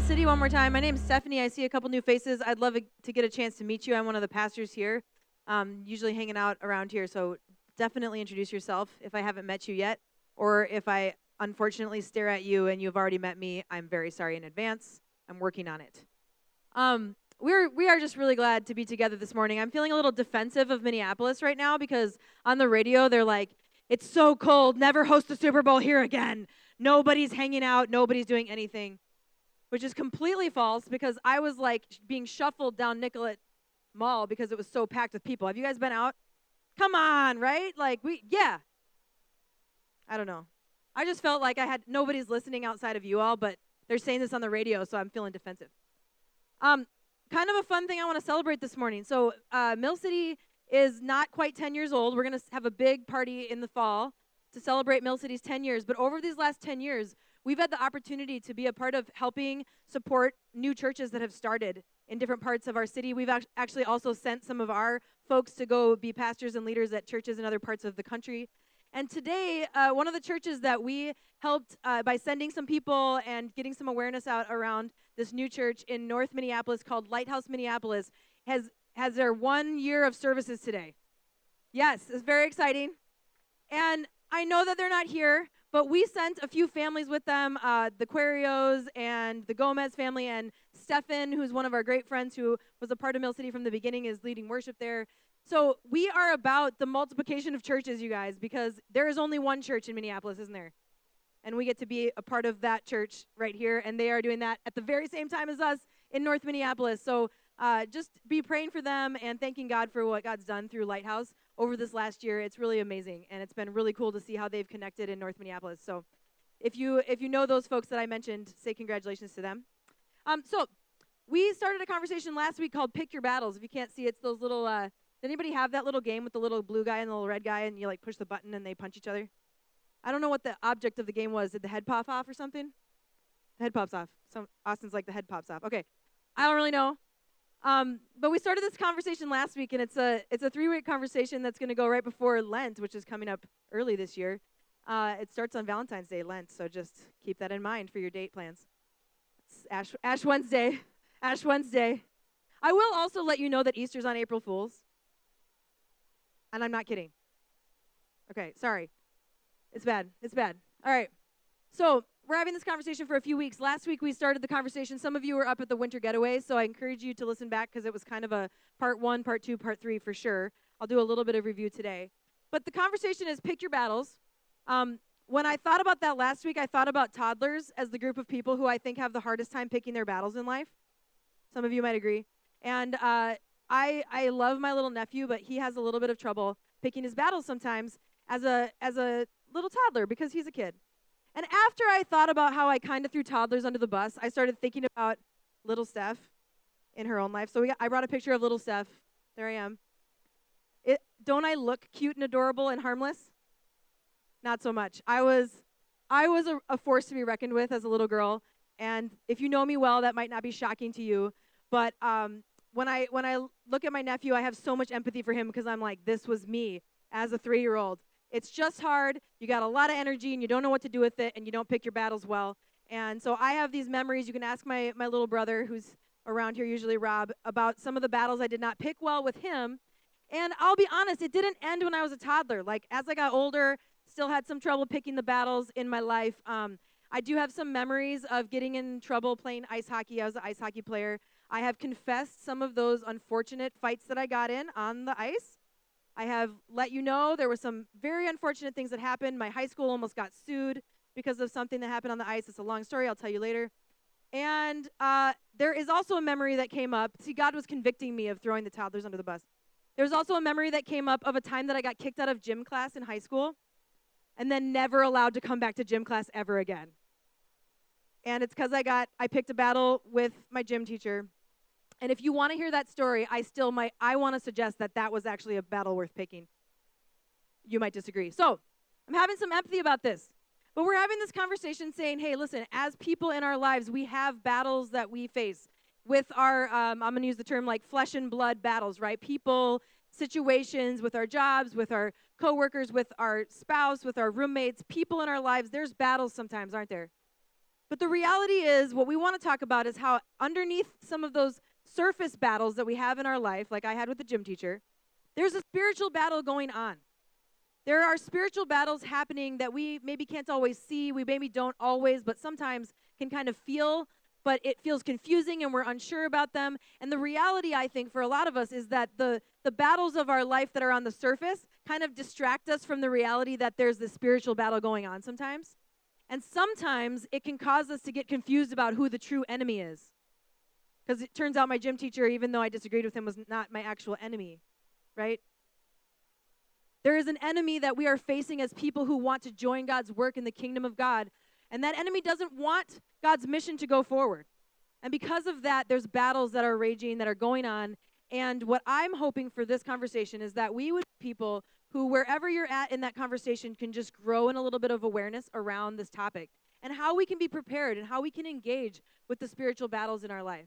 City one more time. My name is Stephanie. I see a couple new faces. I'd love to get a chance to meet you. I'm one of the pastors here, um, usually hanging out around here. So definitely introduce yourself if I haven't met you yet, or if I unfortunately stare at you and you've already met me. I'm very sorry in advance. I'm working on it. Um, we're we are just really glad to be together this morning. I'm feeling a little defensive of Minneapolis right now because on the radio they're like, "It's so cold. Never host the Super Bowl here again. Nobody's hanging out. Nobody's doing anything." Which is completely false because I was like being shuffled down Nicollet Mall because it was so packed with people. Have you guys been out? Come on, right? Like we yeah. I don't know. I just felt like I had nobody's listening outside of you all, but they're saying this on the radio, so I'm feeling defensive. Um, kind of a fun thing I want to celebrate this morning. So, uh, Mill City is not quite 10 years old. We're going to have a big party in the fall to celebrate Mill City's 10 years. But over these last 10 years, we've had the opportunity to be a part of helping support new churches that have started in different parts of our city. We've actually also sent some of our folks to go be pastors and leaders at churches in other parts of the country. And today, uh, one of the churches that we helped uh, by sending some people and getting some awareness out around this new church in North Minneapolis called Lighthouse Minneapolis has has their one year of services today. Yes, it's very exciting. And I know that they're not here, but we sent a few families with them uh, the Querios and the Gomez family, and Stefan, who's one of our great friends who was a part of Mill City from the beginning, is leading worship there. So we are about the multiplication of churches, you guys, because there is only one church in Minneapolis, isn't there? And we get to be a part of that church right here, and they are doing that at the very same time as us in North Minneapolis. So uh, just be praying for them and thanking God for what God's done through Lighthouse over this last year. It's really amazing, and it's been really cool to see how they've connected in North Minneapolis. So, if you if you know those folks that I mentioned, say congratulations to them. Um, so, we started a conversation last week called "Pick Your Battles." If you can't see, it's those little. Uh, does anybody have that little game with the little blue guy and the little red guy, and you like push the button and they punch each other? I don't know what the object of the game was. Did the head pop off or something? The head pops off. Some Austin's like the head pops off. Okay, I don't really know. Um, but we started this conversation last week, and it's a it's a three week conversation that's going to go right before Lent, which is coming up early this year. Uh, it starts on Valentine's Day, Lent, so just keep that in mind for your date plans. It's Ash Ash Wednesday, Ash Wednesday. I will also let you know that Easter's on April Fools, and I'm not kidding. Okay, sorry. It's bad. It's bad. All right. So we're having this conversation for a few weeks. Last week we started the conversation. Some of you were up at the winter getaway, so I encourage you to listen back because it was kind of a part one, part two, part three for sure. I'll do a little bit of review today. But the conversation is pick your battles. Um, when I thought about that last week, I thought about toddlers as the group of people who I think have the hardest time picking their battles in life. Some of you might agree. And uh, I, I love my little nephew, but he has a little bit of trouble picking his battles sometimes as a, as a little toddler because he's a kid. And after I thought about how I kind of threw toddlers under the bus, I started thinking about little Steph in her own life. So got, I brought a picture of little Steph. There I am. It, don't I look cute and adorable and harmless? Not so much. I was, I was a, a force to be reckoned with as a little girl. And if you know me well, that might not be shocking to you. But um, when I when I look at my nephew, I have so much empathy for him because I'm like, this was me as a three-year-old. It's just hard. You got a lot of energy and you don't know what to do with it and you don't pick your battles well. And so I have these memories. You can ask my, my little brother, who's around here, usually Rob, about some of the battles I did not pick well with him. And I'll be honest, it didn't end when I was a toddler. Like, as I got older, still had some trouble picking the battles in my life. Um, I do have some memories of getting in trouble playing ice hockey. I was an ice hockey player. I have confessed some of those unfortunate fights that I got in on the ice. I have let you know there were some very unfortunate things that happened. My high school almost got sued because of something that happened on the ice. It's a long story, I'll tell you later. And uh, there is also a memory that came up. See, God was convicting me of throwing the toddlers under the bus. There's also a memory that came up of a time that I got kicked out of gym class in high school and then never allowed to come back to gym class ever again. And it's because I got, I picked a battle with my gym teacher and if you want to hear that story, I still might, I want to suggest that that was actually a battle worth picking. You might disagree. So I'm having some empathy about this. But we're having this conversation saying, hey, listen, as people in our lives, we have battles that we face with our, um, I'm going to use the term like flesh and blood battles, right? People, situations with our jobs, with our coworkers, with our spouse, with our roommates, people in our lives. There's battles sometimes, aren't there? But the reality is, what we want to talk about is how underneath some of those surface battles that we have in our life, like I had with the gym teacher, there's a spiritual battle going on. There are spiritual battles happening that we maybe can't always see, we maybe don't always, but sometimes can kind of feel, but it feels confusing and we're unsure about them. And the reality, I think, for a lot of us is that the, the battles of our life that are on the surface kind of distract us from the reality that there's this spiritual battle going on sometimes. And sometimes it can cause us to get confused about who the true enemy is. Because it turns out my gym teacher, even though I disagreed with him, was not my actual enemy, right? There is an enemy that we are facing as people who want to join God's work in the kingdom of God. And that enemy doesn't want God's mission to go forward. And because of that, there's battles that are raging, that are going on. And what I'm hoping for this conversation is that we would people who, wherever you're at in that conversation, can just grow in a little bit of awareness around this topic and how we can be prepared and how we can engage with the spiritual battles in our life.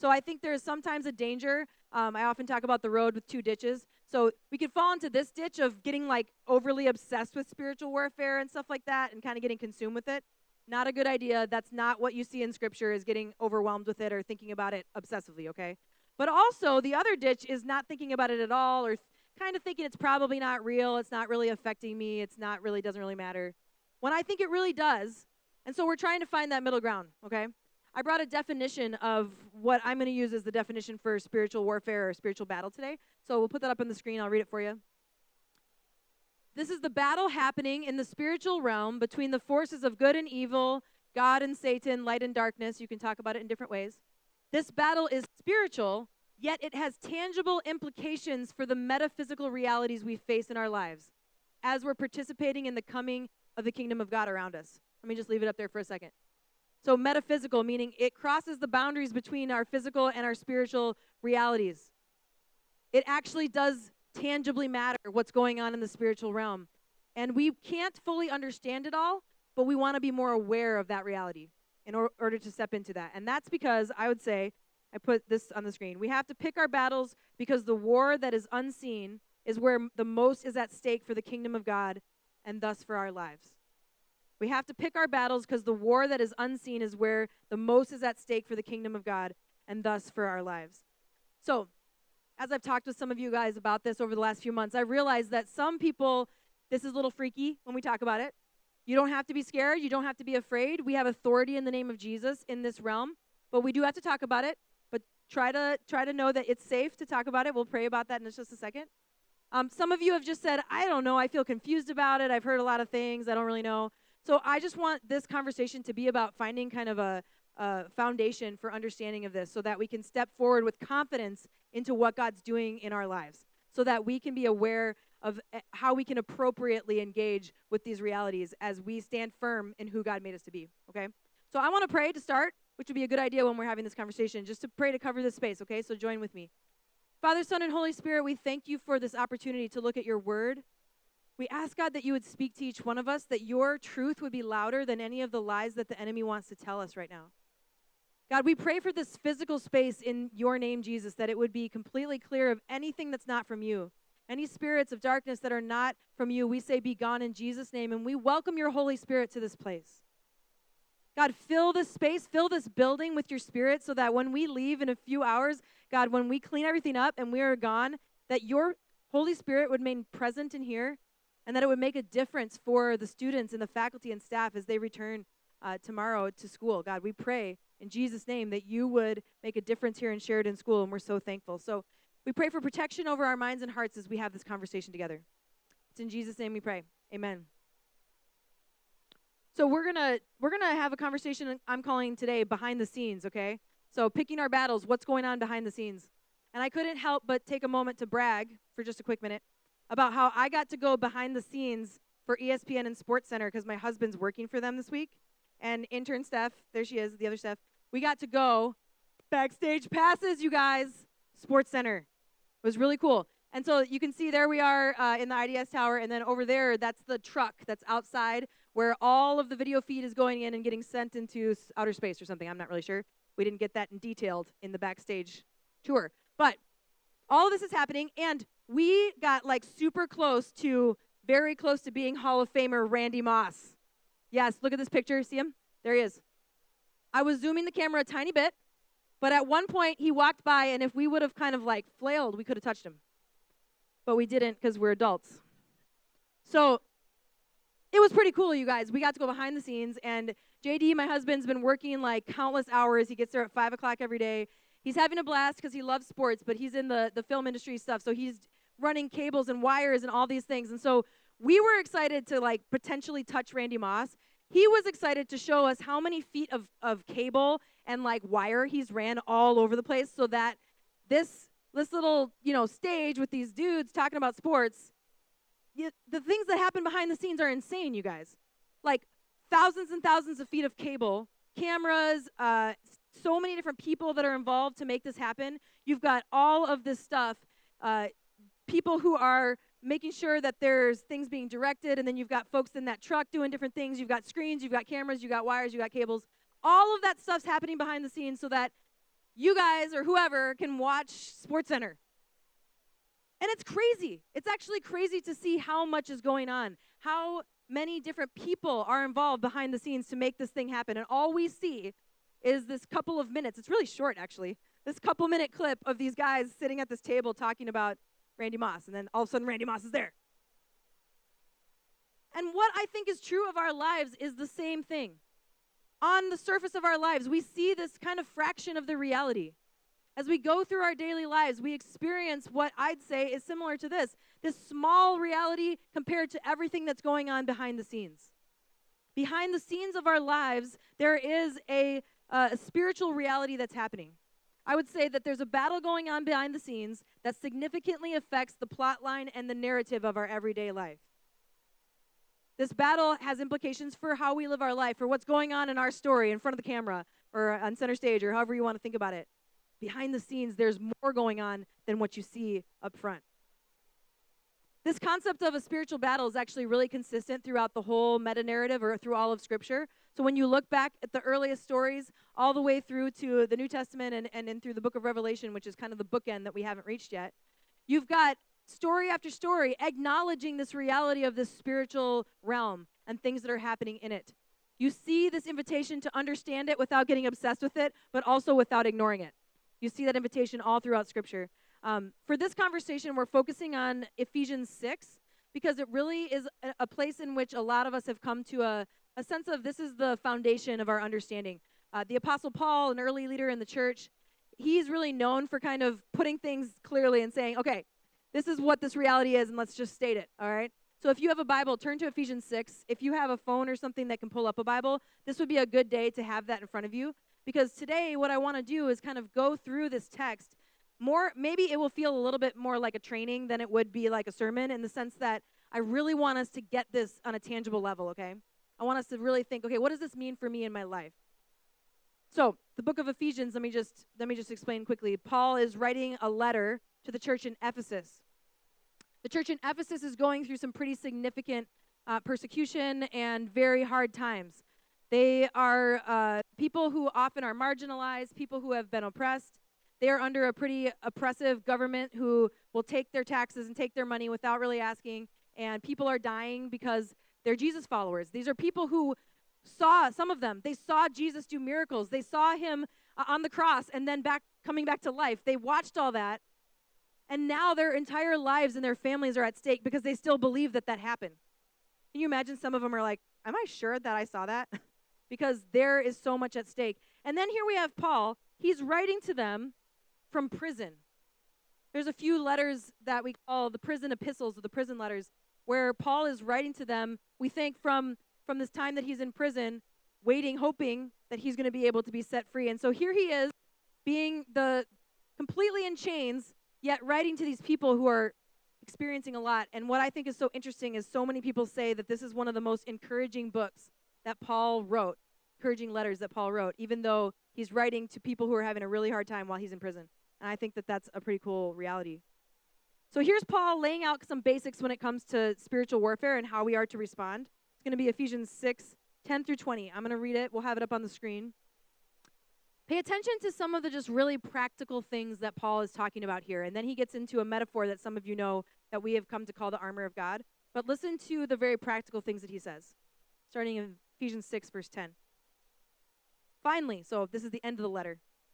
So I think there's sometimes a danger. Um, I often talk about the road with two ditches. So we could fall into this ditch of getting like overly obsessed with spiritual warfare and stuff like that and kind of getting consumed with it. Not a good idea. That's not what you see in scripture is getting overwhelmed with it or thinking about it obsessively, okay? But also the other ditch is not thinking about it at all or kind of thinking it's probably not real, it's not really affecting me, it's not really doesn't really matter. When I think it really does. And so we're trying to find that middle ground, okay? I brought a definition of what I'm going to use as the definition for spiritual warfare or spiritual battle today. So we'll put that up on the screen. I'll read it for you. This is the battle happening in the spiritual realm between the forces of good and evil, God and Satan, light and darkness. You can talk about it in different ways. This battle is spiritual, yet it has tangible implications for the metaphysical realities we face in our lives as we're participating in the coming of the kingdom of God around us. Let me just leave it up there for a second. So, metaphysical, meaning it crosses the boundaries between our physical and our spiritual realities. It actually does tangibly matter what's going on in the spiritual realm. And we can't fully understand it all, but we want to be more aware of that reality in or- order to step into that. And that's because I would say, I put this on the screen, we have to pick our battles because the war that is unseen is where the most is at stake for the kingdom of God and thus for our lives. We have to pick our battles because the war that is unseen is where the most is at stake for the kingdom of God and thus for our lives. So, as I've talked with some of you guys about this over the last few months, I realized that some people, this is a little freaky when we talk about it. You don't have to be scared. You don't have to be afraid. We have authority in the name of Jesus in this realm, but we do have to talk about it. But try to try to know that it's safe to talk about it. We'll pray about that in just a second. Um, some of you have just said, I don't know. I feel confused about it. I've heard a lot of things. I don't really know. So I just want this conversation to be about finding kind of a, a foundation for understanding of this so that we can step forward with confidence into what God's doing in our lives, so that we can be aware of eh, how we can appropriately engage with these realities as we stand firm in who God made us to be. Okay? So I want to pray to start, which would be a good idea when we're having this conversation, just to pray to cover this space. Okay? So join with me. Father, Son, and Holy Spirit, we thank you for this opportunity to look at your word. We ask, God, that you would speak to each one of us, that your truth would be louder than any of the lies that the enemy wants to tell us right now. God, we pray for this physical space in your name, Jesus, that it would be completely clear of anything that's not from you. Any spirits of darkness that are not from you, we say be gone in Jesus' name, and we welcome your Holy Spirit to this place. God, fill this space, fill this building with your spirit so that when we leave in a few hours, God, when we clean everything up and we are gone, that your Holy Spirit would remain present in here and that it would make a difference for the students and the faculty and staff as they return uh, tomorrow to school. God, we pray in Jesus' name that you would make a difference here in Sheridan School, and we're so thankful. So we pray for protection over our minds and hearts as we have this conversation together. It's in Jesus' name we pray. Amen. So we're gonna we're gonna have a conversation I'm calling today behind the scenes, okay? So picking our battles, what's going on behind the scenes. And I couldn't help but take a moment to brag for just a quick minute about how I got to go behind the scenes for ESPN and SportsCenter because my husband's working for them this week. And intern Steph, there she is, the other Steph, we got to go backstage passes, you guys, SportsCenter. It was really cool. And so you can see there we are uh, in the IDS tower, and then over there, that's the truck that's outside where all of the video feed is going in and getting sent into outer space or something. I'm not really sure. We didn't get that in detailed in the backstage tour. But all of this is happening, and we got like super close to, very close to being Hall of Famer Randy Moss. Yes, look at this picture. See him? There he is. I was zooming the camera a tiny bit, but at one point he walked by, and if we would have kind of like flailed, we could have touched him. But we didn't because we're adults. So it was pretty cool, you guys. We got to go behind the scenes, and JD, my husband's been working like countless hours. He gets there at five o'clock every day. He's having a blast because he loves sports, but he's in the, the film industry stuff, so he's running cables and wires and all these things. And so we were excited to like potentially touch Randy Moss. He was excited to show us how many feet of, of cable and like wire he's ran all over the place so that this this little, you know, stage with these dudes talking about sports, you, the things that happen behind the scenes are insane, you guys. Like thousands and thousands of feet of cable, cameras, uh, so many different people that are involved to make this happen. You've got all of this stuff, uh, people who are making sure that there's things being directed, and then you've got folks in that truck doing different things. You've got screens, you've got cameras, you've got wires, you've got cables. All of that stuff's happening behind the scenes so that you guys or whoever can watch SportsCenter. And it's crazy. It's actually crazy to see how much is going on, how many different people are involved behind the scenes to make this thing happen. And all we see is this couple of minutes. It's really short, actually. This couple minute clip of these guys sitting at this table talking about Randy Moss. And then all of a sudden, Randy Moss is there. And what I think is true of our lives is the same thing. On the surface of our lives, we see this kind of fraction of the reality. As we go through our daily lives, we experience what I'd say is similar to this this small reality compared to everything that's going on behind the scenes. Behind the scenes of our lives, there is a, uh, a spiritual reality that's happening. I would say that there's a battle going on behind the scenes that significantly affects the plot line and the narrative of our everyday life. This battle has implications for how we live our life, for what's going on in our story in front of the camera or on center stage or however you want to think about it. Behind the scenes, there's more going on than what you see up front. This concept of a spiritual battle is actually really consistent throughout the whole meta narrative or through all of Scripture. So when you look back at the earliest stories, all the way through to the New Testament and, and through the book of Revelation, which is kind of the bookend that we haven't reached yet, you've got story after story acknowledging this reality of this spiritual realm and things that are happening in it. You see this invitation to understand it without getting obsessed with it, but also without ignoring it. You see that invitation all throughout Scripture. Um, for this conversation, we're focusing on Ephesians 6 because it really is a, a, place in which a lot of us have come to a, a sense of this is the foundation of our understanding. Uh, the Apostle Paul, an early leader in the church, he's really known for kind of putting things clearly and saying, okay, this is what this reality is, and let's just state it, all right? So if you have a Bible, turn to Ephesians 6. If you have a phone or something that can pull up a Bible, this would be a good day to have that in front of you. Because today, what I want to do is kind of go through this text more maybe it will feel a little bit more like a training than it would be like a sermon in the sense that I really want us to get this on a tangible level, okay? I want us to really think, okay, what does this mean for me in my life? So, the book of Ephesians, let me just let me just explain quickly. Paul is writing a letter to the church in Ephesus. The church in Ephesus is going through some pretty significant uh, persecution and very hard times. They are uh, people who often are marginalized, people who have been oppressed, they are under a pretty oppressive government who will take their taxes and take their money without really asking. And people are dying because they're Jesus followers. These are people who saw, some of them, they saw Jesus do miracles. They saw him uh, on the cross and then back coming back to life. They watched all that. And now their entire lives and their families are at stake because they still believe that that happened. Can you imagine some of them are like, Am I sure that I saw that? because there is so much at stake. And then here we have Paul. He's writing to them from prison. There's a few letters that we call the prison epistles or the prison letters where Paul is writing to them, we think from from this time that he's in prison, waiting, hoping that he's going to be able to be set free. And so here he is, being the completely in chains, yet writing to these people who are experiencing a lot. And what I think is so interesting is so many people say that this is one of the most encouraging books that Paul wrote, encouraging letters that Paul wrote, even though he's writing to people who are having a really hard time while he's in prison. And I think that that's a pretty cool reality. So here's Paul laying out some basics when it comes to spiritual warfare and how we are to respond. It's going to be Ephesians 6 10 through 20. I'm going to read it. We'll have it up on the screen. Pay attention to some of the just really practical things that Paul is talking about here. And then he gets into a metaphor that some of you know that we have come to call the armor of God. But listen to the very practical things that he says, starting in Ephesians 6, verse 10. Finally, so this is the end of the letter.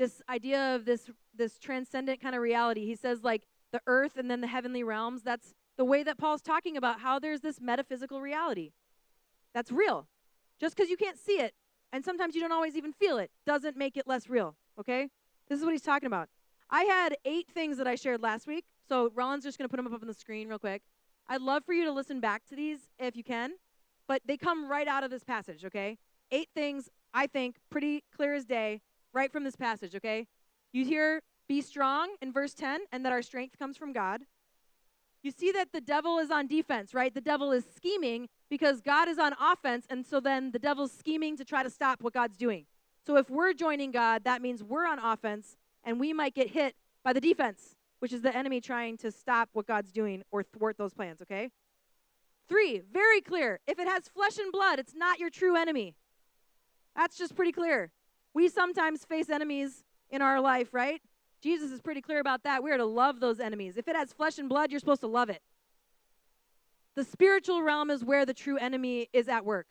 this idea of this this transcendent kind of reality. He says like the earth and then the heavenly realms. That's the way that Paul's talking about how there's this metaphysical reality. That's real. Just because you can't see it and sometimes you don't always even feel it doesn't make it less real, okay? This is what he's talking about. I had eight things that I shared last week. So Rollins just going to put them up on the screen real quick. I'd love for you to listen back to these if you can, but they come right out of this passage, okay? Eight things I think pretty clear as day right from this passage, okay? You hear be strong in verse 10 and that our strength comes from God. You see that the devil is on defense, right? The devil is scheming because God is on offense, and so then the devil's scheming to try to stop what God's doing. So if we're joining God, that means we're on offense and we might get hit by the defense, which is the enemy trying to stop what God's doing or thwart those plans, okay? Three, very clear. If it has flesh and blood, it's not your true enemy. That's just pretty clear. We sometimes face enemies in our life, right? Jesus is pretty clear about that. We are to love those enemies. If it has flesh and blood, you're supposed to love it. The spiritual realm is where the true enemy is at work.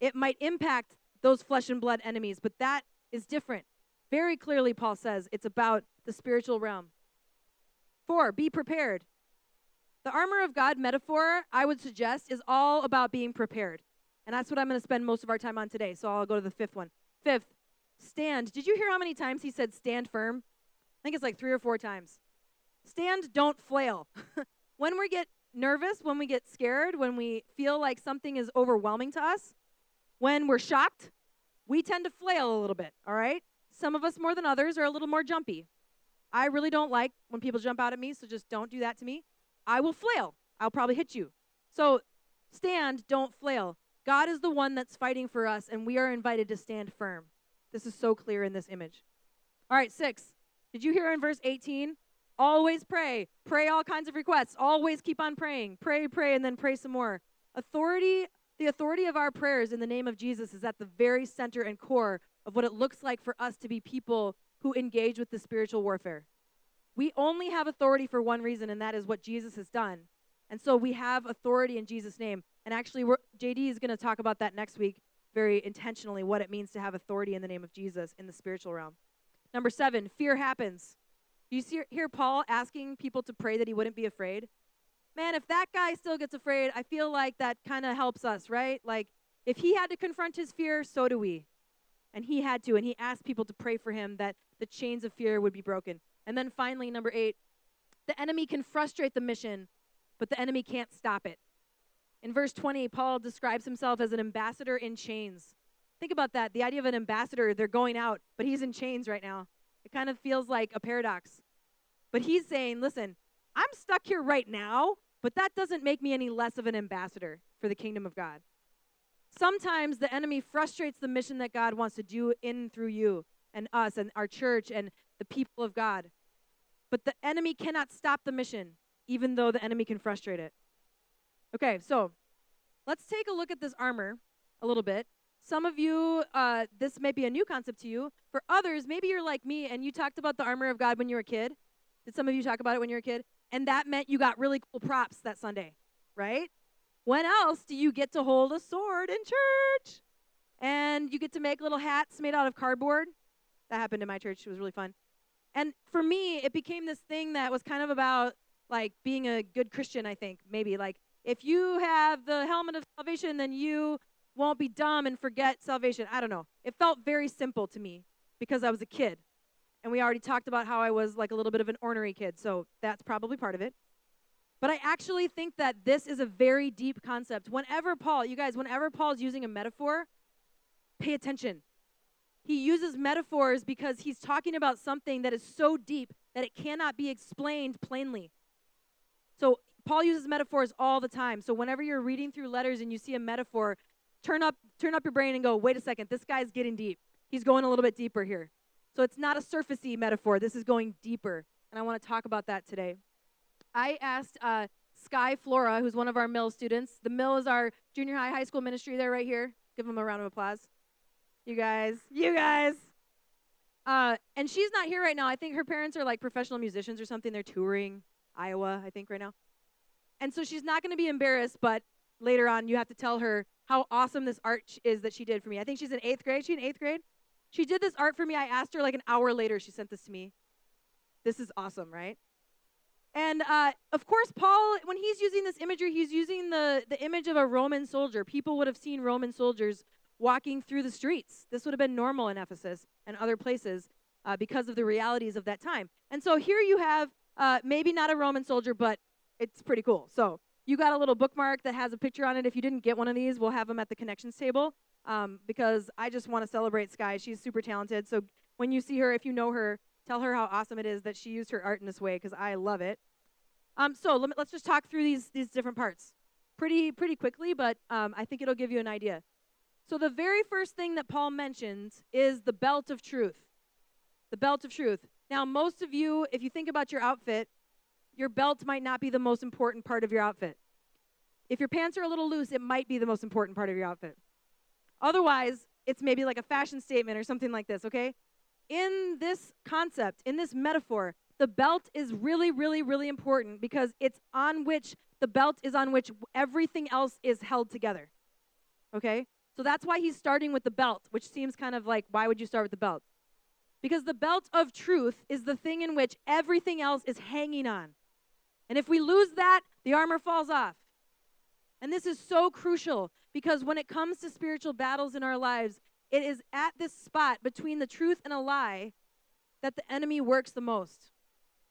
It might impact those flesh and blood enemies, but that is different. Very clearly, Paul says it's about the spiritual realm. Four, be prepared. The armor of God metaphor, I would suggest, is all about being prepared. And that's what I'm going to spend most of our time on today. So I'll go to the fifth one. Fifth, stand. Did you hear how many times he said stand firm? I think it's like three or four times. Stand, don't flail. when we get nervous, when we get scared, when we feel like something is overwhelming to us, when we're shocked, we tend to flail a little bit, all right? Some of us more than others are a little more jumpy. I really don't like when people jump out at me, so just don't do that to me. I will flail. I'll probably hit you. So stand, don't flail. God is the one that's fighting for us, and we are invited to stand firm. This is so clear in this image. All right, six. Did you hear in verse 18? Always pray. Pray all kinds of requests. Always keep on praying. Pray, pray, and then pray some more. Authority, the authority of our prayers in the name of Jesus is at the very center and core of what it looks like for us to be people who engage with the spiritual warfare. We only have authority for one reason, and that is what Jesus has done. And so we have authority in Jesus' name. And actually, JD is going to talk about that next week very intentionally what it means to have authority in the name of Jesus in the spiritual realm. Number seven, fear happens. You see, hear Paul asking people to pray that he wouldn't be afraid? Man, if that guy still gets afraid, I feel like that kind of helps us, right? Like, if he had to confront his fear, so do we. And he had to, and he asked people to pray for him that the chains of fear would be broken. And then finally, number eight, the enemy can frustrate the mission but the enemy can't stop it. In verse 20, Paul describes himself as an ambassador in chains. Think about that. The idea of an ambassador, they're going out, but he's in chains right now. It kind of feels like a paradox. But he's saying, listen, I'm stuck here right now, but that doesn't make me any less of an ambassador for the kingdom of God. Sometimes the enemy frustrates the mission that God wants to do in through you and us and our church and the people of God. But the enemy cannot stop the mission even though the enemy can frustrate it. Okay, so let's take a look at this armor a little bit. Some of you, uh, this may be a new concept to you. For others, maybe you're like me and you talked about the armor of God when you were a kid. Did some of you talk about it when you were a kid? And that meant you got really cool props that Sunday, right? When else do you get to hold a sword in church? And you get to make little hats made out of cardboard. That happened in my church. It was really fun. And for me, it became this thing that was kind of about like being a good Christian, I think, maybe. Like, if you have the helmet of salvation, then you won't be dumb and forget salvation. I don't know. It felt very simple to me because I was a kid. And we already talked about how I was like a little bit of an ornery kid, so that's probably part of it. But I actually think that this is a very deep concept. Whenever Paul, you guys, whenever Paul's using a metaphor, pay attention. He uses metaphors because he's talking about something that is so deep that it cannot be explained plainly. So Paul uses metaphors all the time. So whenever you're reading through letters and you see a metaphor, turn up turn up your brain and go, "Wait a second, this guy's getting deep. He's going a little bit deeper here." So it's not a surfacey metaphor. This is going deeper, and I want to talk about that today. I asked uh, Sky Flora, who's one of our Mill students. The Mill is our junior high high school ministry there right here. Give them a round of applause. You guys, you guys. Uh, and she's not here right now. I think her parents are like professional musicians or something. They're touring Iowa, I think, right now. And so she's not going to be embarrassed, but later on, you have to tell her how awesome this art is that she did for me. I think she's in eighth grade. She in eighth grade? She did this art for me. I asked her like an hour later. She sent this to me. This is awesome, right? And uh, of course, Paul, when he's using this imagery, he's using the, the image of a Roman soldier. People would have seen Roman soldiers walking through the streets. This would have been normal in Ephesus and other places uh, because of the realities of that time. And so here you have uh, maybe not a Roman soldier, but it's pretty cool. So you got a little bookmark that has a picture on it. If you didn't get one of these, we'll have them at the connections table um, because I just want to celebrate Sky. She's super talented. So when you see her, if you know her, tell her how awesome it is that she used her art in this way because I love it. Um, so let let's just talk through these these different parts pretty pretty quickly, but um, I think it'll give you an idea. So the very first thing that Paul mentions is the belt of truth. The belt of truth. Now, most of you, if you think about your outfit, your belt might not be the most important part of your outfit. If your pants are a little loose, it might be the most important part of your outfit. Otherwise, it's maybe like a fashion statement or something like this, okay? In this concept, in this metaphor, the belt is really, really, really important because it's on which the belt is on which everything else is held together. Okay? So that's why he's starting with the belt, which seems kind of like, why would you start with the belt? Because the belt of truth is the thing in which everything else is hanging on. And if we lose that, the armor falls off. And this is so crucial because when it comes to spiritual battles in our lives, it is at this spot between the truth and a lie that the enemy works the most.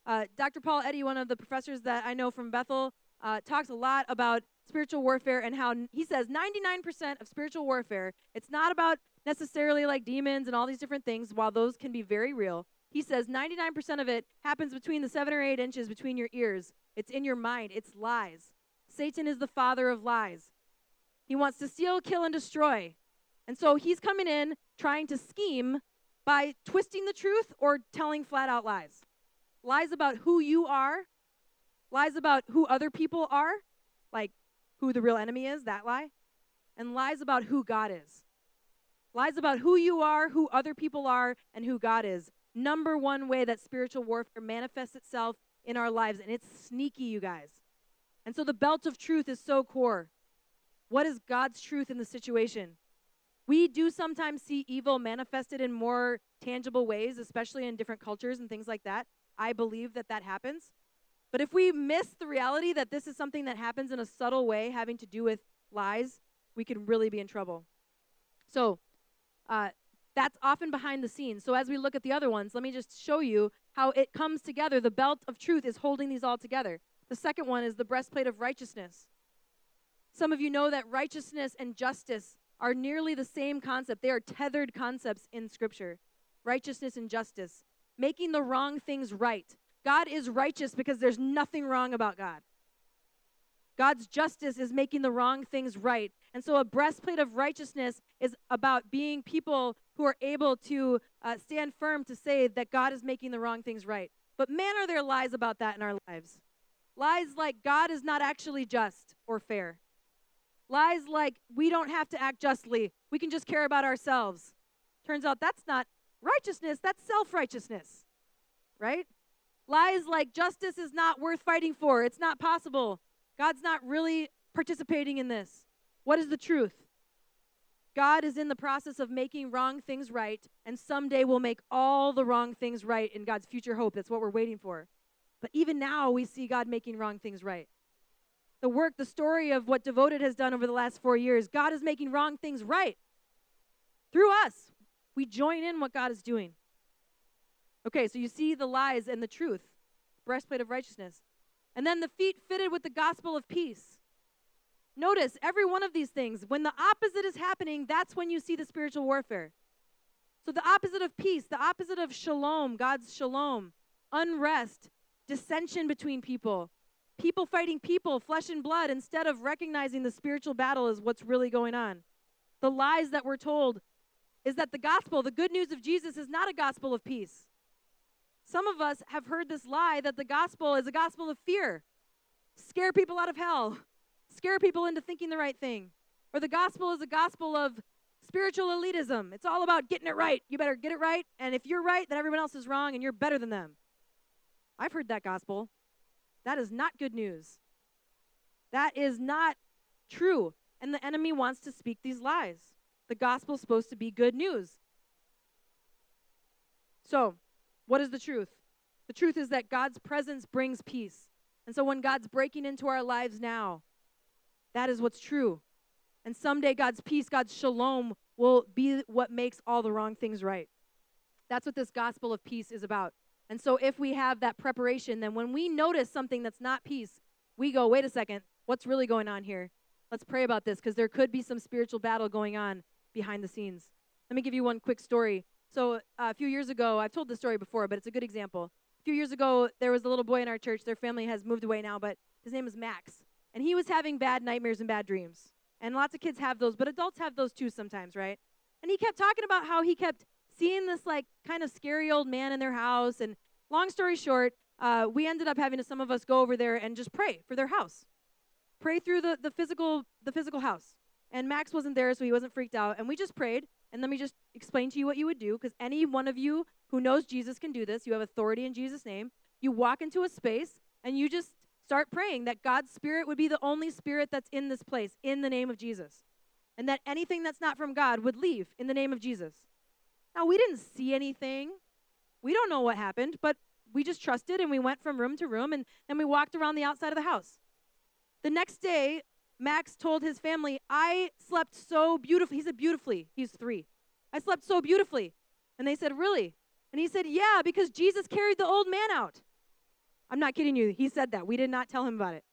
Uh, Dr. Paul Eddy, one of the professors that I know from Bethel, uh, talks a lot about spiritual warfare and how he says 99% of spiritual warfare, it's not about necessarily like demons and all these different things, while those can be very real. He says 99% of it happens between the seven or eight inches between your ears. It's in your mind, it's lies. Satan is the father of lies. He wants to steal, kill, and destroy. And so he's coming in trying to scheme by twisting the truth or telling flat out lies. Lies about who you are, lies about who other people are, like who the real enemy is, that lie, and lies about who God is. Lies about who you are, who other people are, and who God is. Number one way that spiritual warfare manifests itself in our lives, and it's sneaky, you guys. And so the belt of truth is so core. What is God's truth in the situation? We do sometimes see evil manifested in more tangible ways, especially in different cultures and things like that. I believe that that happens. But if we miss the reality that this is something that happens in a subtle way having to do with lies, we can really be in trouble. So, uh, that's often behind the scenes. So as we look at the other ones, let me just show you how it comes together. The belt of truth is holding these all together. The second one is the breastplate of righteousness. Some of you know that righteousness and justice are nearly the same concept. They are tethered concepts in Scripture righteousness and justice, making the wrong things right. God is righteous because there's nothing wrong about God. God's justice is making the wrong things right. And so, a breastplate of righteousness is about being people who are able to uh, stand firm to say that God is making the wrong things right. But man, are there lies about that in our lives. Lies like God is not actually just or fair. Lies like we don't have to act justly, we can just care about ourselves. Turns out that's not righteousness, that's self righteousness, right? Lies like justice is not worth fighting for, it's not possible. God's not really participating in this. What is the truth? God is in the process of making wrong things right, and someday we'll make all the wrong things right in God's future hope. That's what we're waiting for. But even now, we see God making wrong things right. The work, the story of what Devoted has done over the last four years, God is making wrong things right through us. We join in what God is doing. Okay, so you see the lies and the truth, breastplate of righteousness. And then the feet fitted with the gospel of peace. Notice every one of these things, when the opposite is happening, that's when you see the spiritual warfare. So the opposite of peace, the opposite of shalom, God's shalom, unrest, dissension between people, people fighting people, flesh and blood, instead of recognizing the spiritual battle is what's really going on. The lies that we're told is that the gospel, the good news of Jesus, is not a gospel of peace. Some of us have heard this lie that the gospel is a gospel of fear. Scare people out of hell, scare people into thinking the right thing. Or the gospel is a gospel of spiritual elitism. It's all about getting it right. You better get it right. And if you're right, then everyone else is wrong and you're better than them. I've heard that gospel. That is not good news. That is not true. And the enemy wants to speak these lies. The gospel is supposed to be good news. So, what is the truth? The truth is that God's presence brings peace. And so when God's breaking into our lives now, that is what's true. And someday God's peace, God's shalom will be what makes all the wrong things right. That's what this gospel of peace is about. And so if we have that preparation, then when we notice something that's not peace, we go, wait a second, what's really going on here? Let's pray about this because there could be some spiritual battle going on behind the scenes. Let me give you one quick story. So uh, a few years ago, I've told this story before, but it's a good example. A few years ago, there was a little boy in our church. Their family has moved away now, but his name is Max. And he was having bad nightmares and bad dreams. And lots of kids have those, but adults have those too sometimes, right? And he kept talking about how he kept seeing this like kind of scary old man in their house. And long story short, uh, we ended up having to some of us go over there and just pray for their house, pray through the, the physical the physical house. And Max wasn't there, so he wasn't freaked out. And we just prayed. And let me just explain to you what you would do, because any one of you who knows Jesus can do this. You have authority in Jesus' name. You walk into a space and you just start praying that God's Spirit would be the only Spirit that's in this place in the name of Jesus. And that anything that's not from God would leave in the name of Jesus. Now, we didn't see anything. We don't know what happened, but we just trusted and we went from room to room and then we walked around the outside of the house. The next day, Max told his family, I slept so beautifully. He said, beautifully. He's three. I slept so beautifully. And they said, Really? And he said, Yeah, because Jesus carried the old man out. I'm not kidding you. He said that. We did not tell him about it.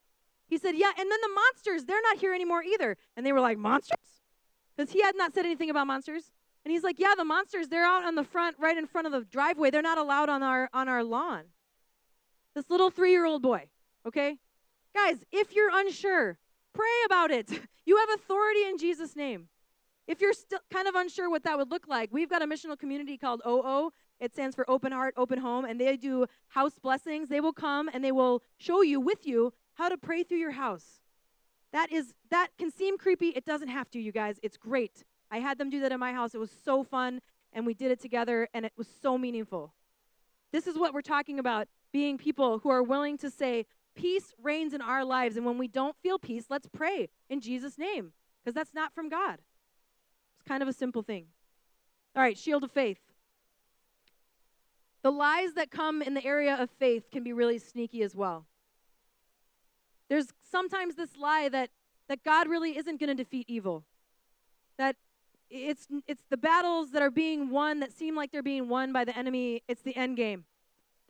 He said, Yeah, and then the monsters, they're not here anymore either. And they were like, Monsters? Because he had not said anything about monsters. And he's like, Yeah, the monsters, they're out on the front, right in front of the driveway. They're not allowed on our on our lawn. This little three-year-old boy, okay? Guys, if you're unsure, Pray about it. You have authority in Jesus' name. If you're still kind of unsure what that would look like, we've got a missional community called OO. It stands for Open Heart, Open Home, and they do house blessings. They will come and they will show you with you how to pray through your house. That is that can seem creepy. It doesn't have to, you guys. It's great. I had them do that in my house. It was so fun and we did it together and it was so meaningful. This is what we're talking about, being people who are willing to say, Peace reigns in our lives. And when we don't feel peace, let's pray in Jesus' name because that's not from God. It's kind of a simple thing. All right, shield of faith. The lies that come in the area of faith can be really sneaky as well. There's sometimes this lie that, that God really isn't going to defeat evil. That it's, it's the battles that are being won that seem like they're being won by the enemy, it's the end game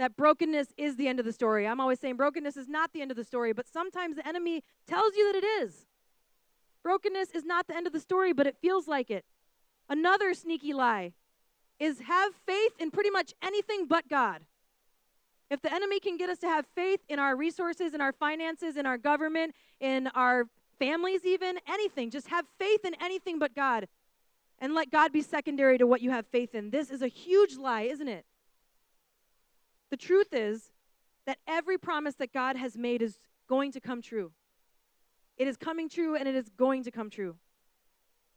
that brokenness is the end of the story. I'm always saying brokenness is not the end of the story, but sometimes the enemy tells you that it is. Brokenness is not the end of the story, but it feels like it. Another sneaky lie is have faith in pretty much anything but God. If the enemy can get us to have faith in our resources, in our finances, in our government, in our families, even anything, just have faith in anything but God and let God be secondary to what you have faith in. This is a huge lie, isn't it? The truth is that every promise that God has made is going to come true. It is coming true and it is going to come true.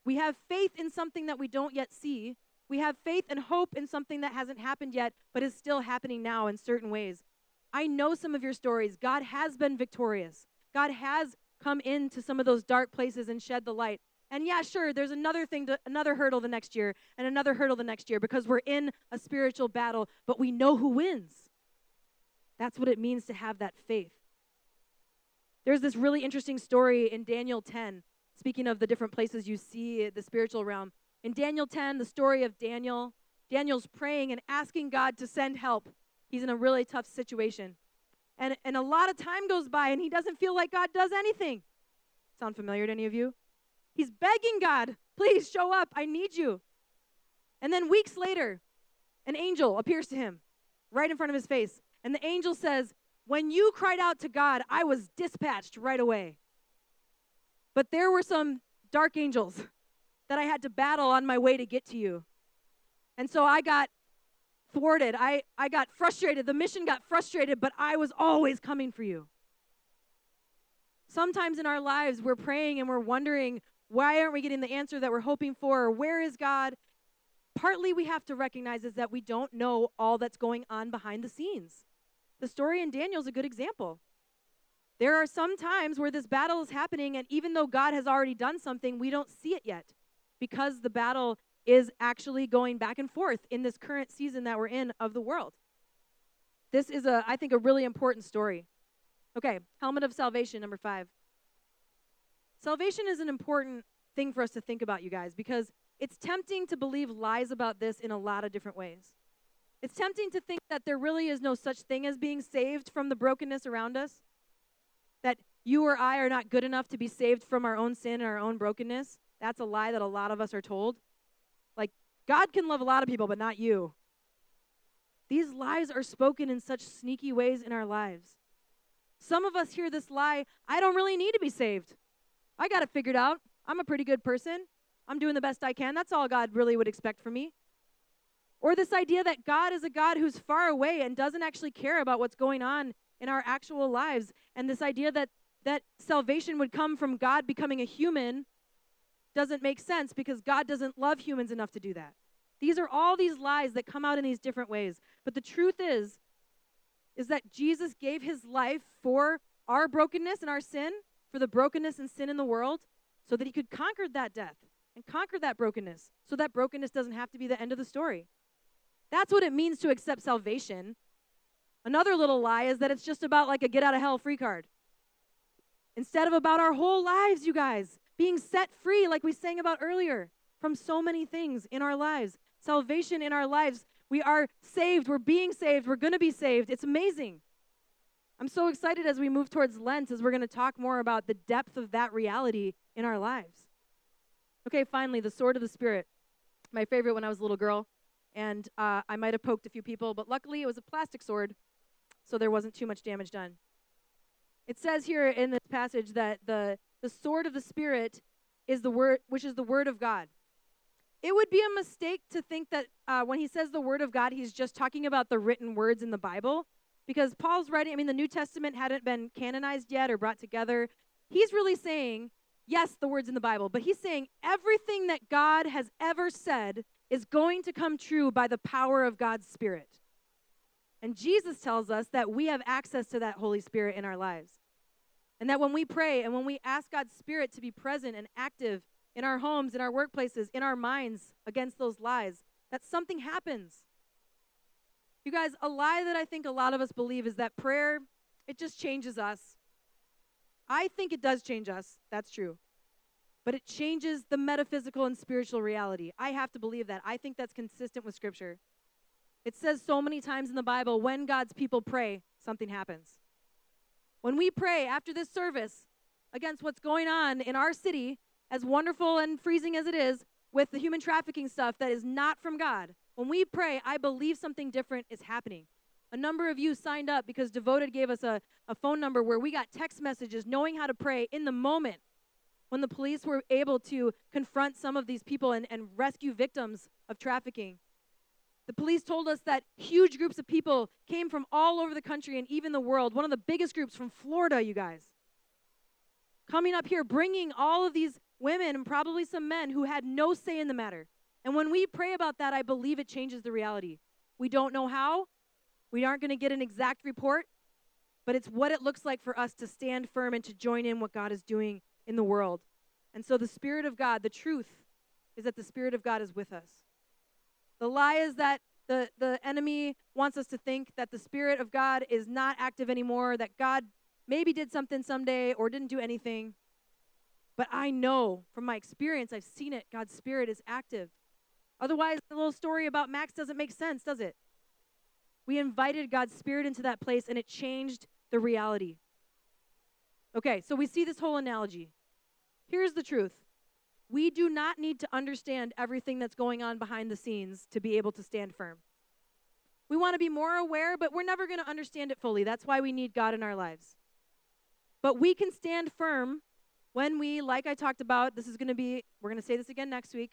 We have faith in something that we don't yet see. We have faith and hope in something that hasn't happened yet, but is still happening now in certain ways. I know some of your stories. God has been victorious. God has come into some of those dark places and shed the light. And yeah, sure, there's another thing, to, another hurdle the next year, and another hurdle the next year because we're in a spiritual battle, but we know who wins. That's what it means to have that faith. There's this really interesting story in Daniel 10, speaking of the different places you see the spiritual realm. In Daniel 10, the story of Daniel, Daniel's praying and asking God to send help. He's in a really tough situation. And, and a lot of time goes by and he doesn't feel like God does anything. Sound familiar to any of you? He's begging God, please show up. I need you. And then weeks later, an angel appears to him right in front of his face. And the angel says, When you cried out to God, I was dispatched right away. But there were some dark angels that I had to battle on my way to get to you. And so I got thwarted. I, I got frustrated. The mission got frustrated, but I was always coming for you. Sometimes in our lives, we're praying and we're wondering, why aren't we getting the answer that we're hoping for? Or where is God? Partly we have to recognize is that we don't know all that's going on behind the scenes. The story in Daniel is a good example. There are some times where this battle is happening, and even though God has already done something, we don't see it yet because the battle is actually going back and forth in this current season that we're in of the world. This is a, I think, a really important story. Okay, helmet of salvation, number five. Salvation is an important thing for us to think about, you guys, because it's tempting to believe lies about this in a lot of different ways. It's tempting to think that there really is no such thing as being saved from the brokenness around us, that you or I are not good enough to be saved from our own sin and our own brokenness. That's a lie that a lot of us are told. Like, God can love a lot of people, but not you. These lies are spoken in such sneaky ways in our lives. Some of us hear this lie I don't really need to be saved. I got it figured out. I'm a pretty good person. I'm doing the best I can. That's all God really would expect from me. Or this idea that God is a God who's far away and doesn't actually care about what's going on in our actual lives. And this idea that, that salvation would come from God becoming a human doesn't make sense because God doesn't love humans enough to do that. These are all these lies that come out in these different ways. But the truth is, is that Jesus gave his life for our brokenness and our sin, for the brokenness and sin in the world, so that he could conquer that death and conquer that brokenness, so that brokenness doesn't have to be the end of the story. That's what it means to accept salvation. Another little lie is that it's just about like a get out of hell free card. Instead of about our whole lives, you guys, being set free, like we sang about earlier, from so many things in our lives. Salvation in our lives. We are saved. We're being saved. We're going to be saved. It's amazing. I'm so excited as we move towards Lent, as we're going to talk more about the depth of that reality in our lives. Okay, finally, the sword of the Spirit. My favorite when I was a little girl. And uh, I might have poked a few people, but luckily it was a plastic sword, so there wasn't too much damage done. It says here in this passage that the the sword of the Spirit is the word, which is the word of God. It would be a mistake to think that uh, when he says the word of God, he's just talking about the written words in the Bible, because Paul's writing. I mean, the New Testament hadn't been canonized yet or brought together. He's really saying, yes, the words in the Bible, but he's saying everything that God has ever said is going to come true by the power of God's Spirit. And Jesus tells us that we have access to that Holy Spirit in our lives. And that when we pray and when we ask God's Spirit to be present and active in our homes, in our workplaces, in our minds against those lies, that something happens. You guys, a lie that I think a lot of us believe is that prayer, it just changes us. I think it does change us. That's true. But it changes the metaphysical and spiritual reality. I have to believe that. I think that's consistent with Scripture. It says so many times in the Bible when God's people pray, something happens. When we pray after this service against what's going on in our city, as wonderful and freezing as it is, with the human trafficking stuff that is not from God, when we pray, I believe something different is happening. A number of you signed up because Devoted gave us a, a phone number where we got text messages knowing how to pray in the moment when the police were able to confront some of these people and, and rescue victims of trafficking. The police told us that huge groups of people came from all over the country and even the world. One of the biggest groups from Florida, you guys. Coming up here, bringing all of these women and probably some men who had no say in the matter. And when we pray about that, I believe it changes the reality. We don't know how. We aren't going to get an exact report, but it's what it looks like for us to stand firm and to join in what God is doing in the world. And so the Spirit of God, the truth is that the Spirit of God is with us. The lie is that the, the enemy wants us to think that the Spirit of God is not active anymore, that God maybe did something someday or didn't do anything. But I know from my experience, I've seen it, God's Spirit is active. Otherwise, the little story about Max doesn't make sense, does it? We invited God's Spirit into that place and it changed the reality. Okay, so we see this whole analogy. Here's the truth we do not need to understand everything that's going on behind the scenes to be able to stand firm. We want to be more aware, but we're never going to understand it fully. That's why we need God in our lives. But we can stand firm when we, like I talked about, this is going to be, we're going to say this again next week.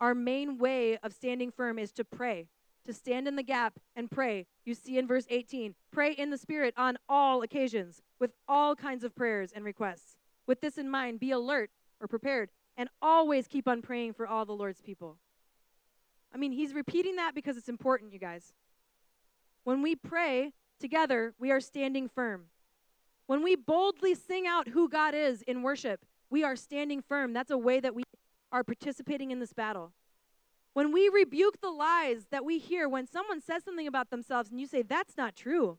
Our main way of standing firm is to pray, to stand in the gap and pray. You see in verse 18, pray in the Spirit on all occasions with all kinds of prayers and requests. With this in mind, be alert or prepared and always keep on praying for all the Lord's people. I mean, he's repeating that because it's important, you guys. When we pray together, we are standing firm. When we boldly sing out who God is in worship, we are standing firm. That's a way that we are participating in this battle. When we rebuke the lies that we hear when someone says something about themselves and you say, That's not true,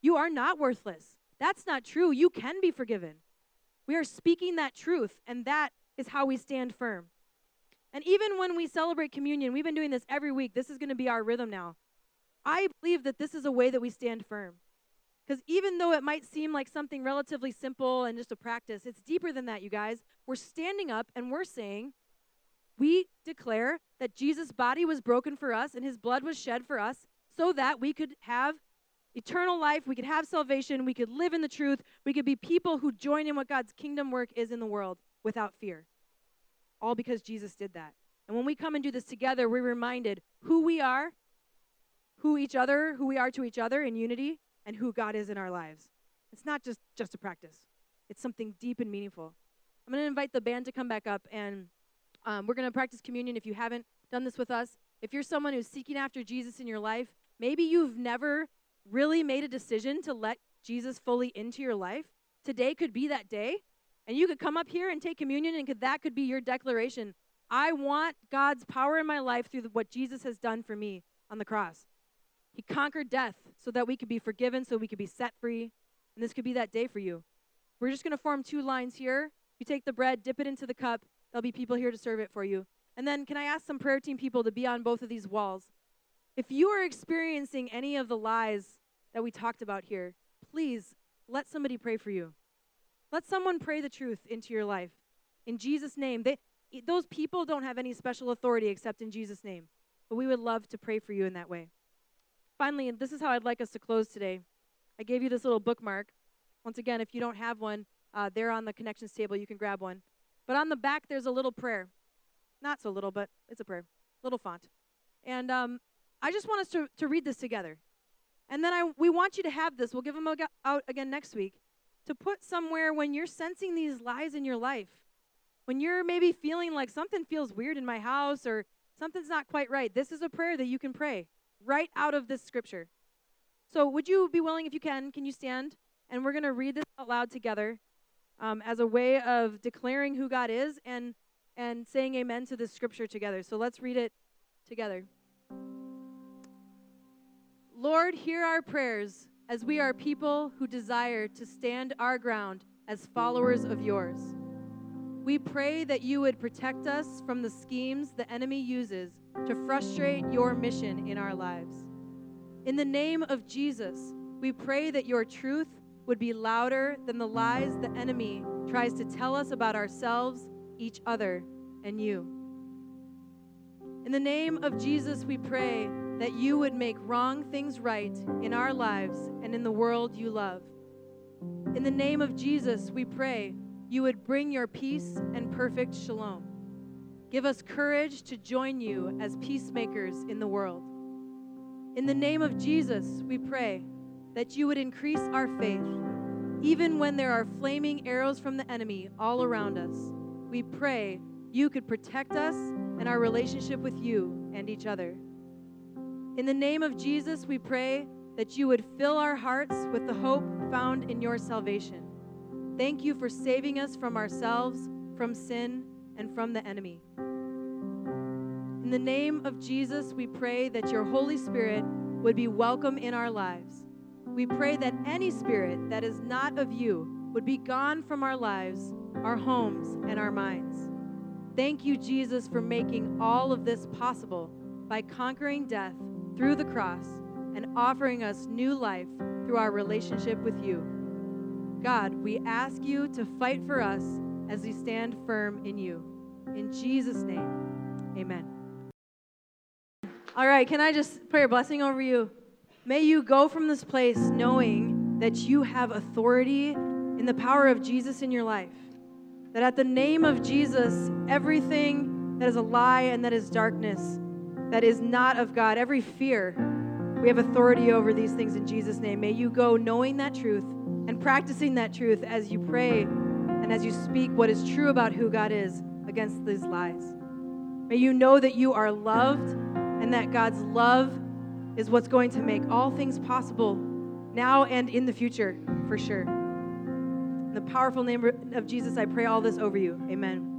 you are not worthless. That's not true. You can be forgiven. We are speaking that truth, and that is how we stand firm. And even when we celebrate communion, we've been doing this every week. This is going to be our rhythm now. I believe that this is a way that we stand firm. Because even though it might seem like something relatively simple and just a practice, it's deeper than that, you guys. We're standing up and we're saying, we declare that Jesus' body was broken for us and his blood was shed for us so that we could have eternal life, we could have salvation, we could live in the truth, we could be people who join in what God's kingdom work is in the world without fear. All because Jesus did that. And when we come and do this together, we're reminded who we are, who each other, who we are to each other in unity, and who God is in our lives. It's not just just a practice. It's something deep and meaningful. I'm going to invite the band to come back up and um, we're going to practice communion if you haven't done this with us. If you're someone who's seeking after Jesus in your life, maybe you've never really made a decision to let Jesus fully into your life. Today could be that day. And you could come up here and take communion, and could, that could be your declaration. I want God's power in my life through the, what Jesus has done for me on the cross. He conquered death so that we could be forgiven, so we could be set free. And this could be that day for you. We're just going to form two lines here. You take the bread, dip it into the cup. There'll be people here to serve it for you. And then, can I ask some prayer team people to be on both of these walls? If you are experiencing any of the lies that we talked about here, please let somebody pray for you. Let someone pray the truth into your life. In Jesus' name. They, those people don't have any special authority except in Jesus' name. But we would love to pray for you in that way. Finally, and this is how I'd like us to close today. I gave you this little bookmark. Once again, if you don't have one, uh, there on the connections table, you can grab one. But on the back, there's a little prayer. Not so little, but it's a prayer. Little font. And um, I just want us to, to read this together. And then I, we want you to have this. We'll give them out again next week. To put somewhere when you're sensing these lies in your life. When you're maybe feeling like something feels weird in my house or something's not quite right. This is a prayer that you can pray right out of this scripture. So, would you be willing, if you can, can you stand? And we're going to read this out loud together um, as a way of declaring who God is and, and saying amen to this scripture together. So, let's read it together. Lord, hear our prayers as we are people who desire to stand our ground as followers of yours. We pray that you would protect us from the schemes the enemy uses to frustrate your mission in our lives. In the name of Jesus, we pray that your truth would be louder than the lies the enemy tries to tell us about ourselves, each other, and you. In the name of Jesus, we pray that you would make wrong things right in our lives and in the world you love. In the name of Jesus, we pray you would bring your peace and perfect shalom. Give us courage to join you as peacemakers in the world. In the name of Jesus, we pray that you would increase our faith, even when there are flaming arrows from the enemy all around us. We pray you could protect us and our relationship with you and each other. In the name of Jesus, we pray that you would fill our hearts with the hope found in your salvation. Thank you for saving us from ourselves, from sin, and from the enemy. In the name of Jesus, we pray that your Holy Spirit would be welcome in our lives. We pray that any spirit that is not of you would be gone from our lives, our homes, and our minds. Thank you, Jesus, for making all of this possible by conquering death through the cross and offering us new life through our relationship with you. God, we ask you to fight for us as we stand firm in you. In Jesus' name, amen. All right, can I just pray a blessing over you? May you go from this place knowing that you have authority in the power of Jesus in your life. That at the name of Jesus, everything that is a lie and that is darkness, that is not of God, every fear, we have authority over these things in Jesus' name. May you go knowing that truth and practicing that truth as you pray and as you speak what is true about who God is against these lies. May you know that you are loved and that God's love is what's going to make all things possible now and in the future, for sure. In the powerful name of Jesus, I pray all this over you. Amen.